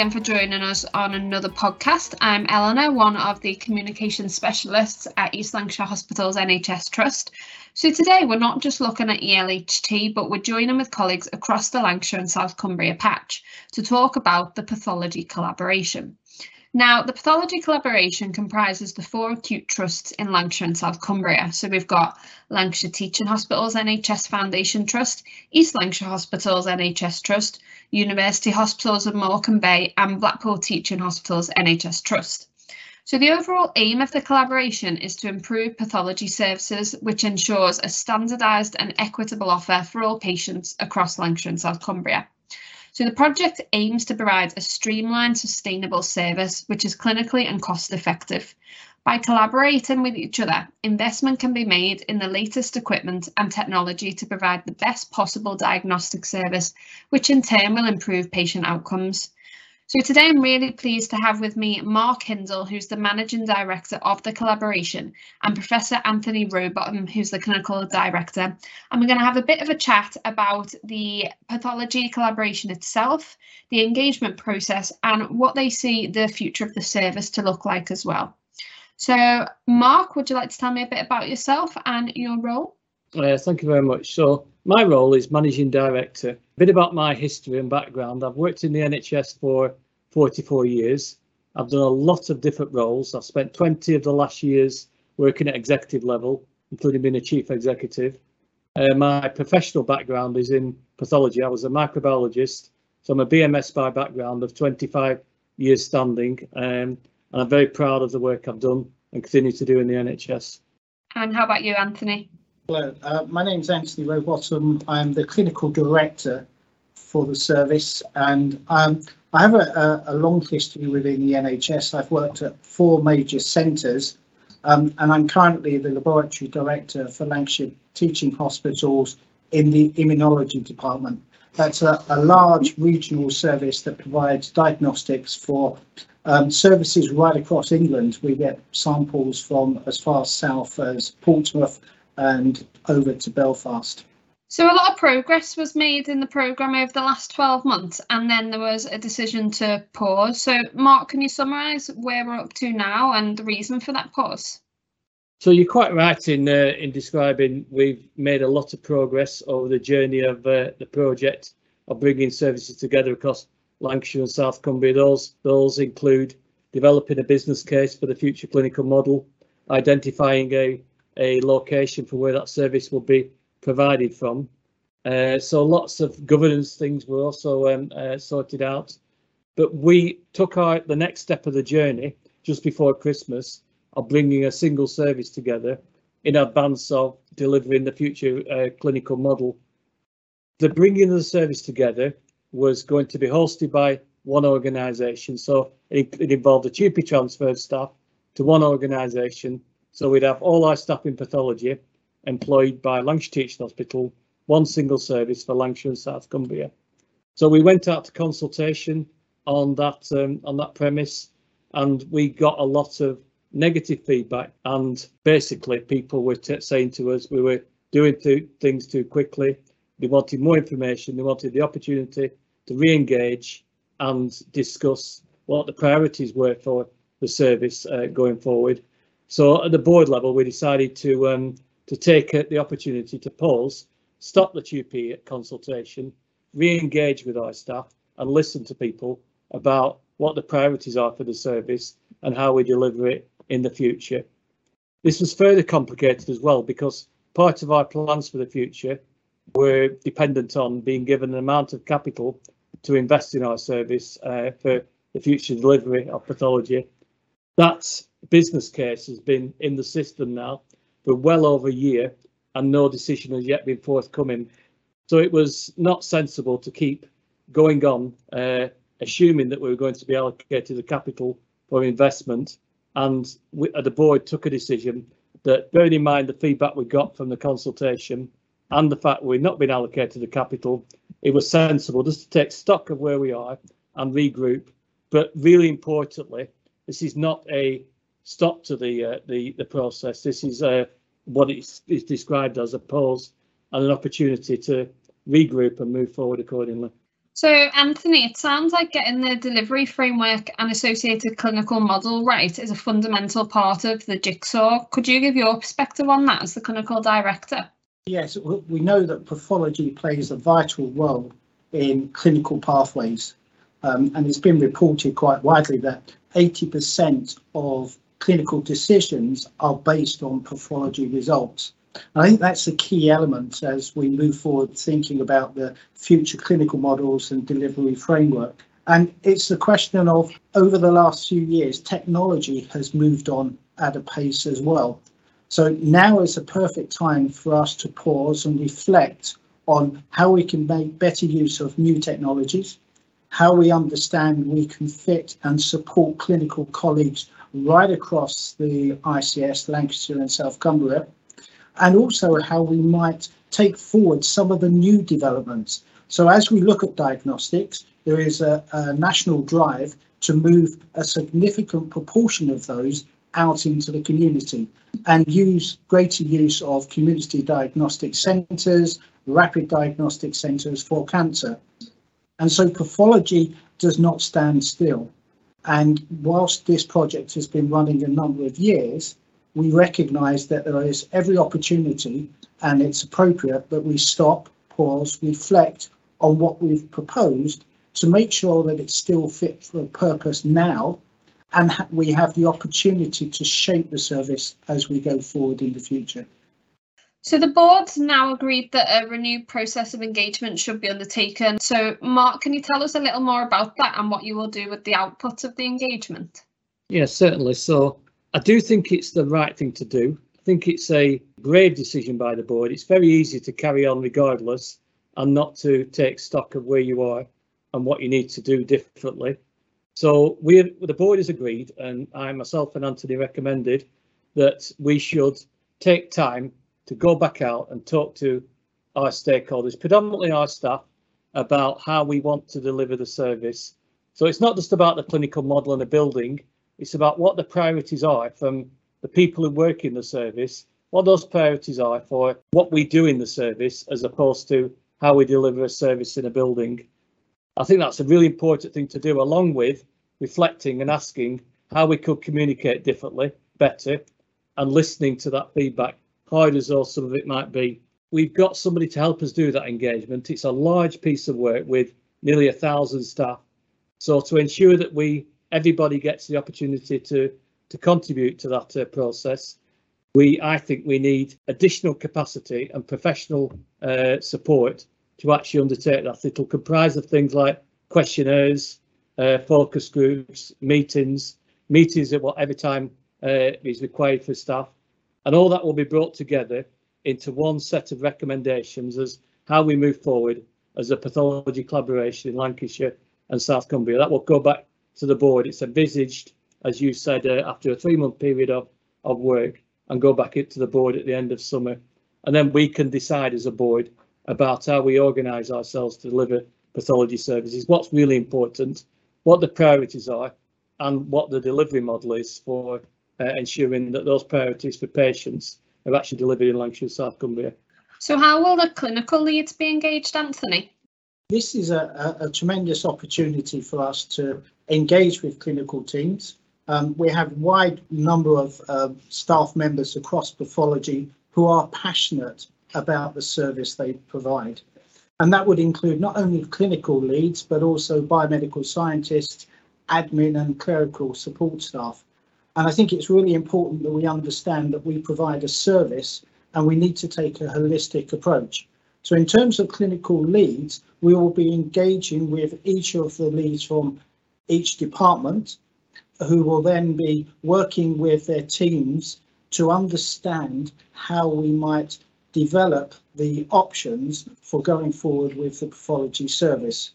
again for joining us on another podcast. I'm Eleanor, one of the communication specialists at East Lancashire Hospital's NHS Trust. So today we're not just looking at ELHT, but we're joining with colleagues across the Lancashire and South Cumbria patch to talk about the pathology collaboration. Now, the pathology collaboration comprises the four acute trusts in Lancashire and South Cumbria. So we've got Lancashire Teaching Hospitals NHS Foundation Trust, East Lancashire Hospitals NHS Trust, University Hospitals of Morecambe Bay and Blackpool Teaching Hospitals NHS Trust. So the overall aim of the collaboration is to improve pathology services, which ensures a standardised and equitable offer for all patients across Lancashire and South Cumbria. So the project aims to provide a streamlined, sustainable service which is clinically and cost effective. By collaborating with each other, investment can be made in the latest equipment and technology to provide the best possible diagnostic service, which in turn will improve patient outcomes. So today I'm really pleased to have with me Mark Hindle, who's the Managing Director of the collaboration, and Professor Anthony Rowbottom, who's the Clinical Director. And we're going to have a bit of a chat about the pathology collaboration itself, the engagement process, and what they see the future of the service to look like as well. So, Mark, would you like to tell me a bit about yourself and your role? Uh, thank you very much. So, my role is Managing Director. A bit about my history and background. I've worked in the NHS for 44 years. I've done a lot of different roles. I've spent 20 of the last years working at executive level, including being a chief executive. Uh, my professional background is in pathology. I was a microbiologist, so I'm a BMS by background of 25 years standing, um, and I'm very proud of the work I've done and continue to do in the NHS. And how about you, Anthony? Hello, uh, my name is Anthony Rowbottom. I'm the clinical director for the service, and um, I have a, a, long history within the NHS. I've worked at four major centres, um, and I'm currently the laboratory director for Lancashire Teaching Hospitals in the immunology department. That's a, a large regional service that provides diagnostics for um, services right across England. We get samples from as far south as Portsmouth and over to Belfast. So a lot of progress was made in the programme over the last 12 months and then there was a decision to pause. So Mark, can you summarise where we're up to now and the reason for that pause? So you're quite right in uh, in describing we've made a lot of progress over the journey of uh, the project of bringing services together across Lancashire and South Cumbria. Those those include developing a business case for the future clinical model, identifying a a location for where that service will be provided from. Uh, so lots of governance things were also um, uh, sorted out. But we took our the next step of the journey just before Christmas of bringing a single service together in advance of delivering the future uh, clinical model. The bringing of the service together was going to be hosted by one organisation. So it, it involved a TUPE transfer staff to one organisation. So we'd have all our staff in pathology employed by Lancashire Teaching Hospital, one single service for Lancashire and South Cumbria. So we went out to consultation on that um, on that premise, and we got a lot of negative feedback. And basically, people were saying to us we were doing th things too quickly. They wanted more information. They wanted the opportunity to re-engage and discuss what the priorities were for the service uh, going forward. So at the board level, we decided to um, to take the opportunity to pause, stop the TUPE consultation, re-engage with our staff and listen to people about what the priorities are for the service and how we deliver it in the future. This was further complicated as well because part of our plans for the future were dependent on being given an amount of capital to invest in our service uh, for the future delivery of pathology. That business case has been in the system now for well over a year and no decision has yet been forthcoming. So it was not sensible to keep going on, uh, assuming that we were going to be allocated the capital for investment. And we, uh, the board took a decision that, bearing in mind the feedback we got from the consultation and the fact we've not been allocated the capital, it was sensible just to take stock of where we are and regroup. But really importantly, this is not a stop to the uh, the the process. This is uh, what is, is described as a pause and an opportunity to regroup and move forward accordingly. So, Anthony, it sounds like getting the delivery framework and associated clinical model right is a fundamental part of the jigsaw. Could you give your perspective on that as the clinical director? Yes, we know that pathology plays a vital role in clinical pathways. Um, and it's been reported quite widely that 80% of clinical decisions are based on pathology results. I think that's a key element as we move forward thinking about the future clinical models and delivery framework. And it's the question of over the last few years, technology has moved on at a pace as well. So now is a perfect time for us to pause and reflect on how we can make better use of new technologies, how we understand we can fit and support clinical colleagues right across the ICS, Lancashire and South Cumbria, and also how we might take forward some of the new developments. So as we look at diagnostics, there is a, a national drive to move a significant proportion of those out into the community and use greater use of community diagnostic centres, rapid diagnostic centres for cancer. And so pathology does not stand still. And whilst this project has been running a number of years, we recognise that there is every opportunity and it's appropriate that we stop, pause, reflect on what we've proposed to make sure that it's still fit for purpose now and ha we have the opportunity to shape the service as we go forward in the future. So the board's now agreed that a renewed process of engagement should be undertaken. So Mark, can you tell us a little more about that and what you will do with the output of the engagement? Yes, certainly. So I do think it's the right thing to do. I think it's a brave decision by the board. It's very easy to carry on regardless and not to take stock of where you are and what you need to do differently. So we, the board has agreed, and I myself and Anthony recommended that we should take time to go back out and talk to our stakeholders, predominantly our staff, about how we want to deliver the service. So it's not just about the clinical model and the building, it's about what the priorities are from the people who work in the service, what those priorities are for what we do in the service, as opposed to how we deliver a service in a building. I think that's a really important thing to do, along with reflecting and asking how we could communicate differently, better, and listening to that feedback as though some of it might be. We've got somebody to help us do that engagement. It's a large piece of work with nearly a thousand staff. So to ensure that we everybody gets the opportunity to to contribute to that uh, process, we I think we need additional capacity and professional uh, support to actually undertake that. It'll comprise of things like questionnaires, uh, focus groups, meetings, meetings at whatever time uh, is required for staff, and all that will be brought together into one set of recommendations as how we move forward as a pathology collaboration in Lancashire and South Cumbria. That will go back to the board. It's envisaged, as you said, uh, after a three-month period of, of work and go back into the board at the end of summer. And then we can decide as a board about how we organise ourselves to deliver pathology services, what's really important, what the priorities are, and what the delivery model is for uh, ensuring that those priorities for patients are actually delivered in Lancashire and South Cumbria. So how will the clinical leads be engaged, Anthony? This is a, a, a tremendous opportunity for us to engage with clinical teams. Um, we have a wide number of uh, staff members across pathology who are passionate about the service they provide. And that would include not only clinical leads, but also biomedical scientists, admin and clerical support staff. And I think it's really important that we understand that we provide a service and we need to take a holistic approach. So in terms of clinical leads, we will be engaging with each of the leads from each department who will then be working with their teams to understand how we might develop the options for going forward with the pathology service.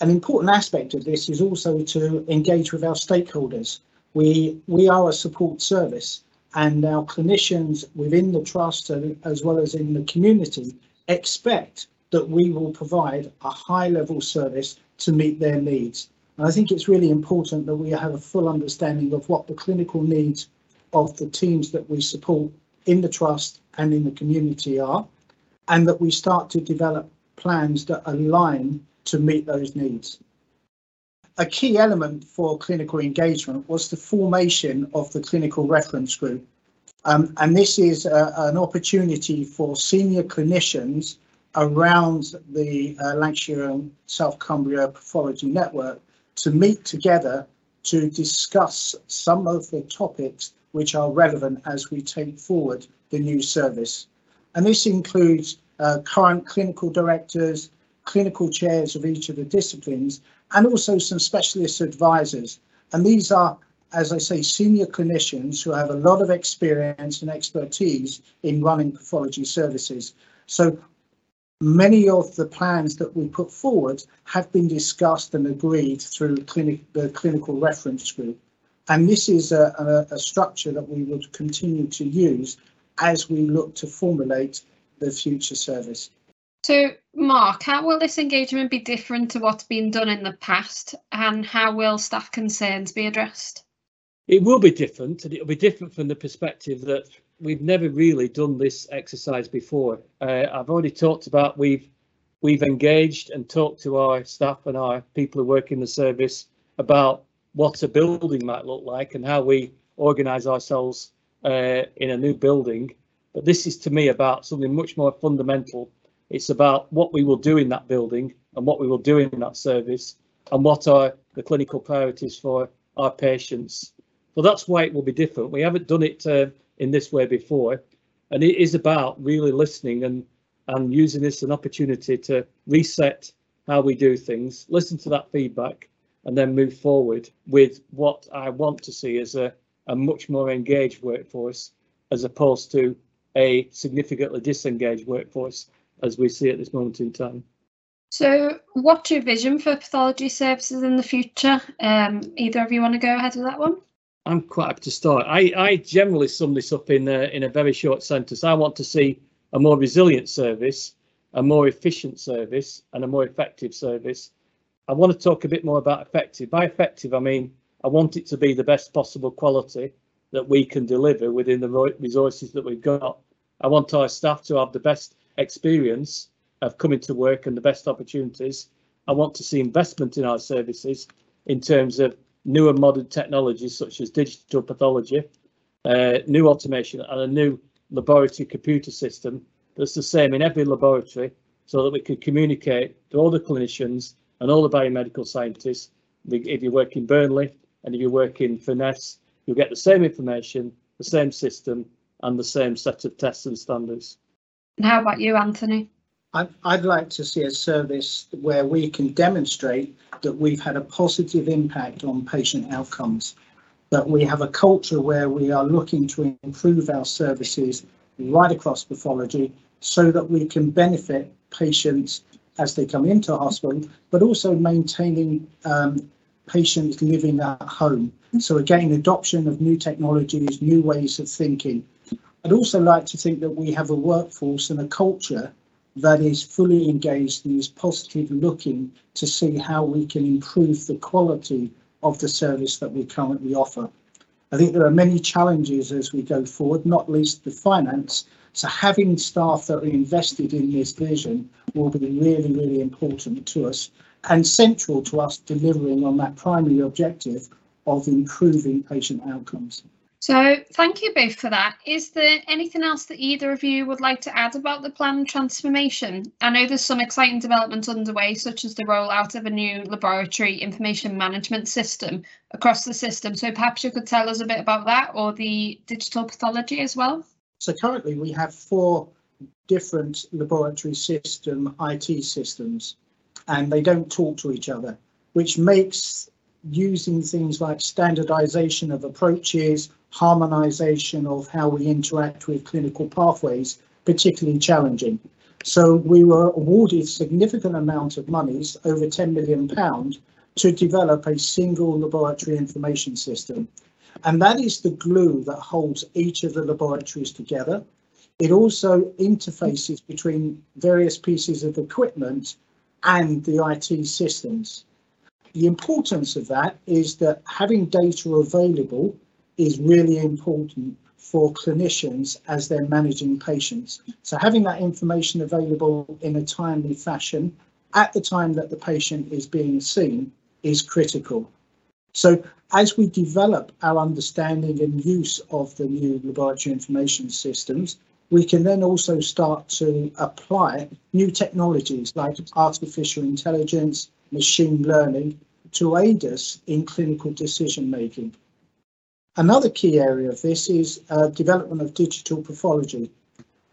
An important aspect of this is also to engage with our stakeholders. We, we are a support service and our clinicians within the trust as well as in the community expect that we will provide a high level service to meet their needs. And I think it's really important that we have a full understanding of what the clinical needs of the teams that we support in the trust and in the community are, and that we start to develop plans that align to meet those needs. A key element for clinical engagement was the formation of the clinical reference group. Um, and this is a, an opportunity for senior clinicians around the uh, Lancashire and South Cumbria Pathology Network to meet together to discuss some of the topics which are relevant as we take forward the new service. And this includes uh, current clinical directors, clinical chairs of each of the disciplines, and also some specialist advisors. And these are, as I say, senior clinicians who have a lot of experience and expertise in running pathology services. So many of the plans that we put forward have been discussed and agreed through clinic, the clinical reference group. And this is a, a, a, structure that we would continue to use as we look to formulate the future service. So, Mark, how will this engagement be different to what's been done in the past and how will staff concerns be addressed? It will be different and it'll be different from the perspective that we've never really done this exercise before. Uh, I've already talked about we've we've engaged and talked to our staff and our people who work in the service about what a building might look like and how we organise ourselves uh, in a new building. But this is to me about something much more fundamental. It's about what we will do in that building and what we will do in that service and what are the clinical priorities for our patients. So that's why it will be different. We haven't done it uh, in this way before. And it is about really listening and and using this an opportunity to reset how we do things, listen to that feedback, and then move forward with what I want to see as a, a much more engaged workforce as opposed to a significantly disengaged workforce as we see at this moment in time. So, what's your vision for pathology services in the future? Um, either of you want to go ahead with that one? I'm quite happy to start. I, I generally sum this up in a, in a very short sentence. I want to see a more resilient service, a more efficient service, and a more effective service. I want to talk a bit more about effective. By effective, I mean I want it to be the best possible quality that we can deliver within the resources that we've got. I want our staff to have the best experience of coming to work and the best opportunities. I want to see investment in our services in terms of newer modern technologies such as digital pathology, uh, new automation and a new laboratory computer system that's the same in every laboratory so that we can communicate to all the clinicians and all the biomedical scientists. If you work in Burnley and if you work in Furness, you'll get the same information, the same system and the same set of tests and standards. And how about you, Anthony? I'd like to see a service where we can demonstrate that we've had a positive impact on patient outcomes, that we have a culture where we are looking to improve our services right across pathology so that we can benefit patients as they come into hospital, but also maintaining um, patients living at home. So again, adoption of new technologies, new ways of thinking. I'd also like to think that we have a workforce and a culture that is fully engaged and is positive looking to see how we can improve the quality of the service that we currently offer. I think there are many challenges as we go forward, not least the finance. So having staff that are invested in this vision will be really, really important to us and central to us delivering on that primary objective of improving patient outcomes. So thank you both for that. Is there anything else that either of you would like to add about the planned transformation? I know there's some exciting developments underway, such as the rollout of a new laboratory information management system across the system. So perhaps you could tell us a bit about that or the digital pathology as well. So currently we have four different laboratory system IT systems and they don't talk to each other, which makes using things like standardization of approaches, harmonization of how we interact with clinical pathways, particularly challenging. So we were awarded a significant amount of monies, over 10 million pound, to develop a single laboratory information system. And that is the glue that holds each of the laboratories together. It also interfaces between various pieces of equipment and the IT systems. The importance of that is that having data available is really important for clinicians as they're managing patients. So having that information available in a timely fashion at the time that the patient is being seen is critical. So as we develop our understanding and use of the new laboratory information systems, we can then also start to apply new technologies like artificial intelligence, machine learning to aid us in clinical decision making. Another key area of this is uh, development of digital pathology.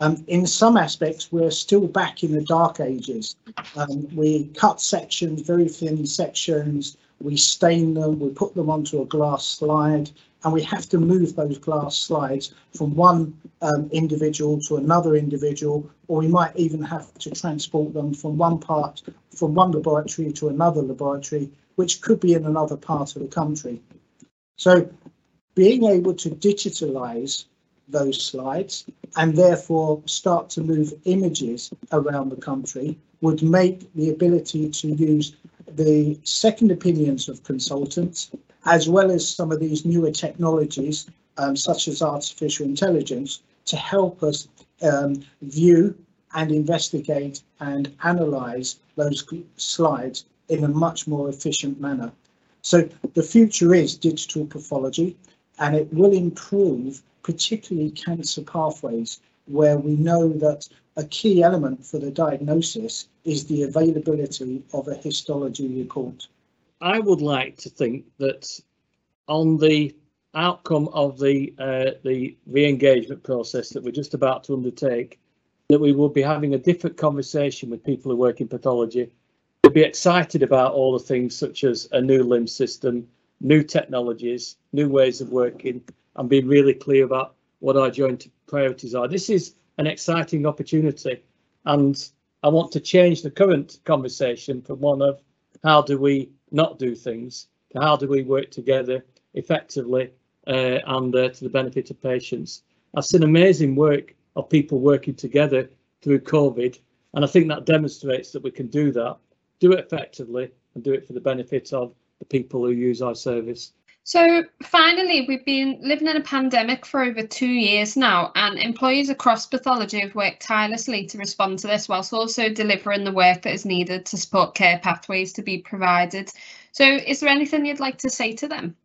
Um, in some aspects, we're still back in the dark ages. Um, we cut sections, very thin sections, we stain them, we put them onto a glass slide, and we have to move those glass slides from one um, individual to another individual, or we might even have to transport them from one part, from one laboratory to another laboratory, which could be in another part of the country. So being able to digitalize those slides and therefore start to move images around the country would make the ability to use the second opinions of consultants as well as some of these newer technologies um, such as artificial intelligence to help us um, view and investigate and analyze those slides in a much more efficient manner. So the future is digital pathology and it will improve particularly cancer pathways where we know that a key element for the diagnosis is the availability of a histology report. I would like to think that on the outcome of the uh, the re-engagement process that we're just about to undertake, that we will be having a different conversation with people who work in pathology. They'll be excited about all the things such as a new LIMS system, new technologies, new ways of working, and being really clear about what our joint priorities are. This is an exciting opportunity, and I want to change the current conversation from one of how do we not do things to how do we work together effectively uh, and uh, to the benefit of patients. I've seen amazing work of people working together through COVID, and I think that demonstrates that we can do that, do it effectively, and do it for the benefit of the people who use our service. So finally, we've been living in a pandemic for over two years now, and employees across pathology have worked tirelessly to respond to this, whilst also delivering the work that is needed to support care pathways to be provided. So, is there anything you'd like to say to them?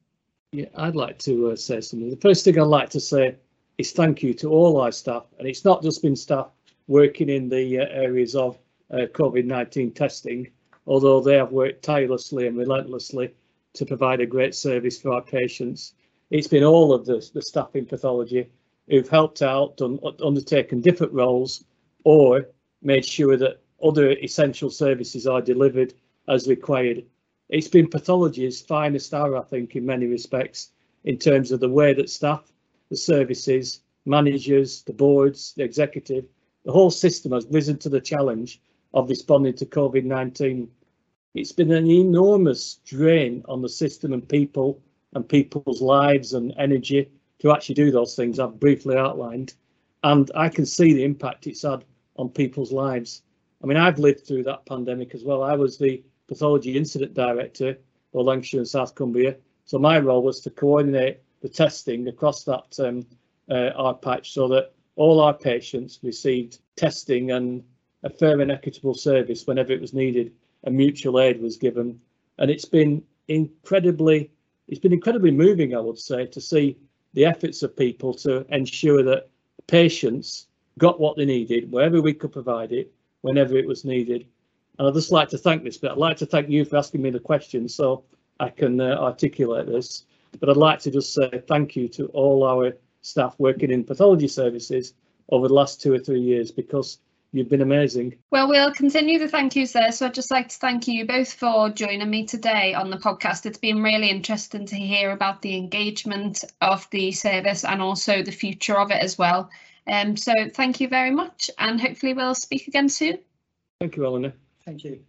Yeah, I'd like to uh, say something. The first thing I'd like to say is thank you to all our staff, and it's not just been staff working in the uh, areas of uh, COVID-19 testing, although they have worked tirelessly and relentlessly to provide a great service for our patients. It's been all of the, the staff in pathology who've helped out, done, undertaken different roles, or made sure that other essential services are delivered as required. It's been pathology's finest hour, I think, in many respects, in terms of the way that staff, the services, managers, the boards, the executive, the whole system has risen to the challenge of responding to COVID-19 it's been an enormous drain on the system and people and people's lives and energy to actually do those things I've briefly outlined. And I can see the impact it's had on people's lives. I mean, I've lived through that pandemic as well. I was the pathology incident director for Lancashire and South Cumbria. So my role was to coordinate the testing across that um, uh, our patch so that all our patients received testing and a fair and equitable service whenever it was needed and mutual aid was given. And it's been incredibly, it's been incredibly moving, I would say, to see the efforts of people to ensure that patients got what they needed wherever we could provide it, whenever it was needed. And I'd just like to thank this, but I'd like to thank you for asking me the question so I can uh, articulate this. But I'd like to just say thank you to all our staff working in pathology services over the last two or three years because You've been amazing. Well, we'll continue the thank yous there. So I'd just like to thank you both for joining me today on the podcast. It's been really interesting to hear about the engagement of the service and also the future of it as well. Um, so thank you very much and hopefully we'll speak again soon. Thank you, Eleanor. Thank you.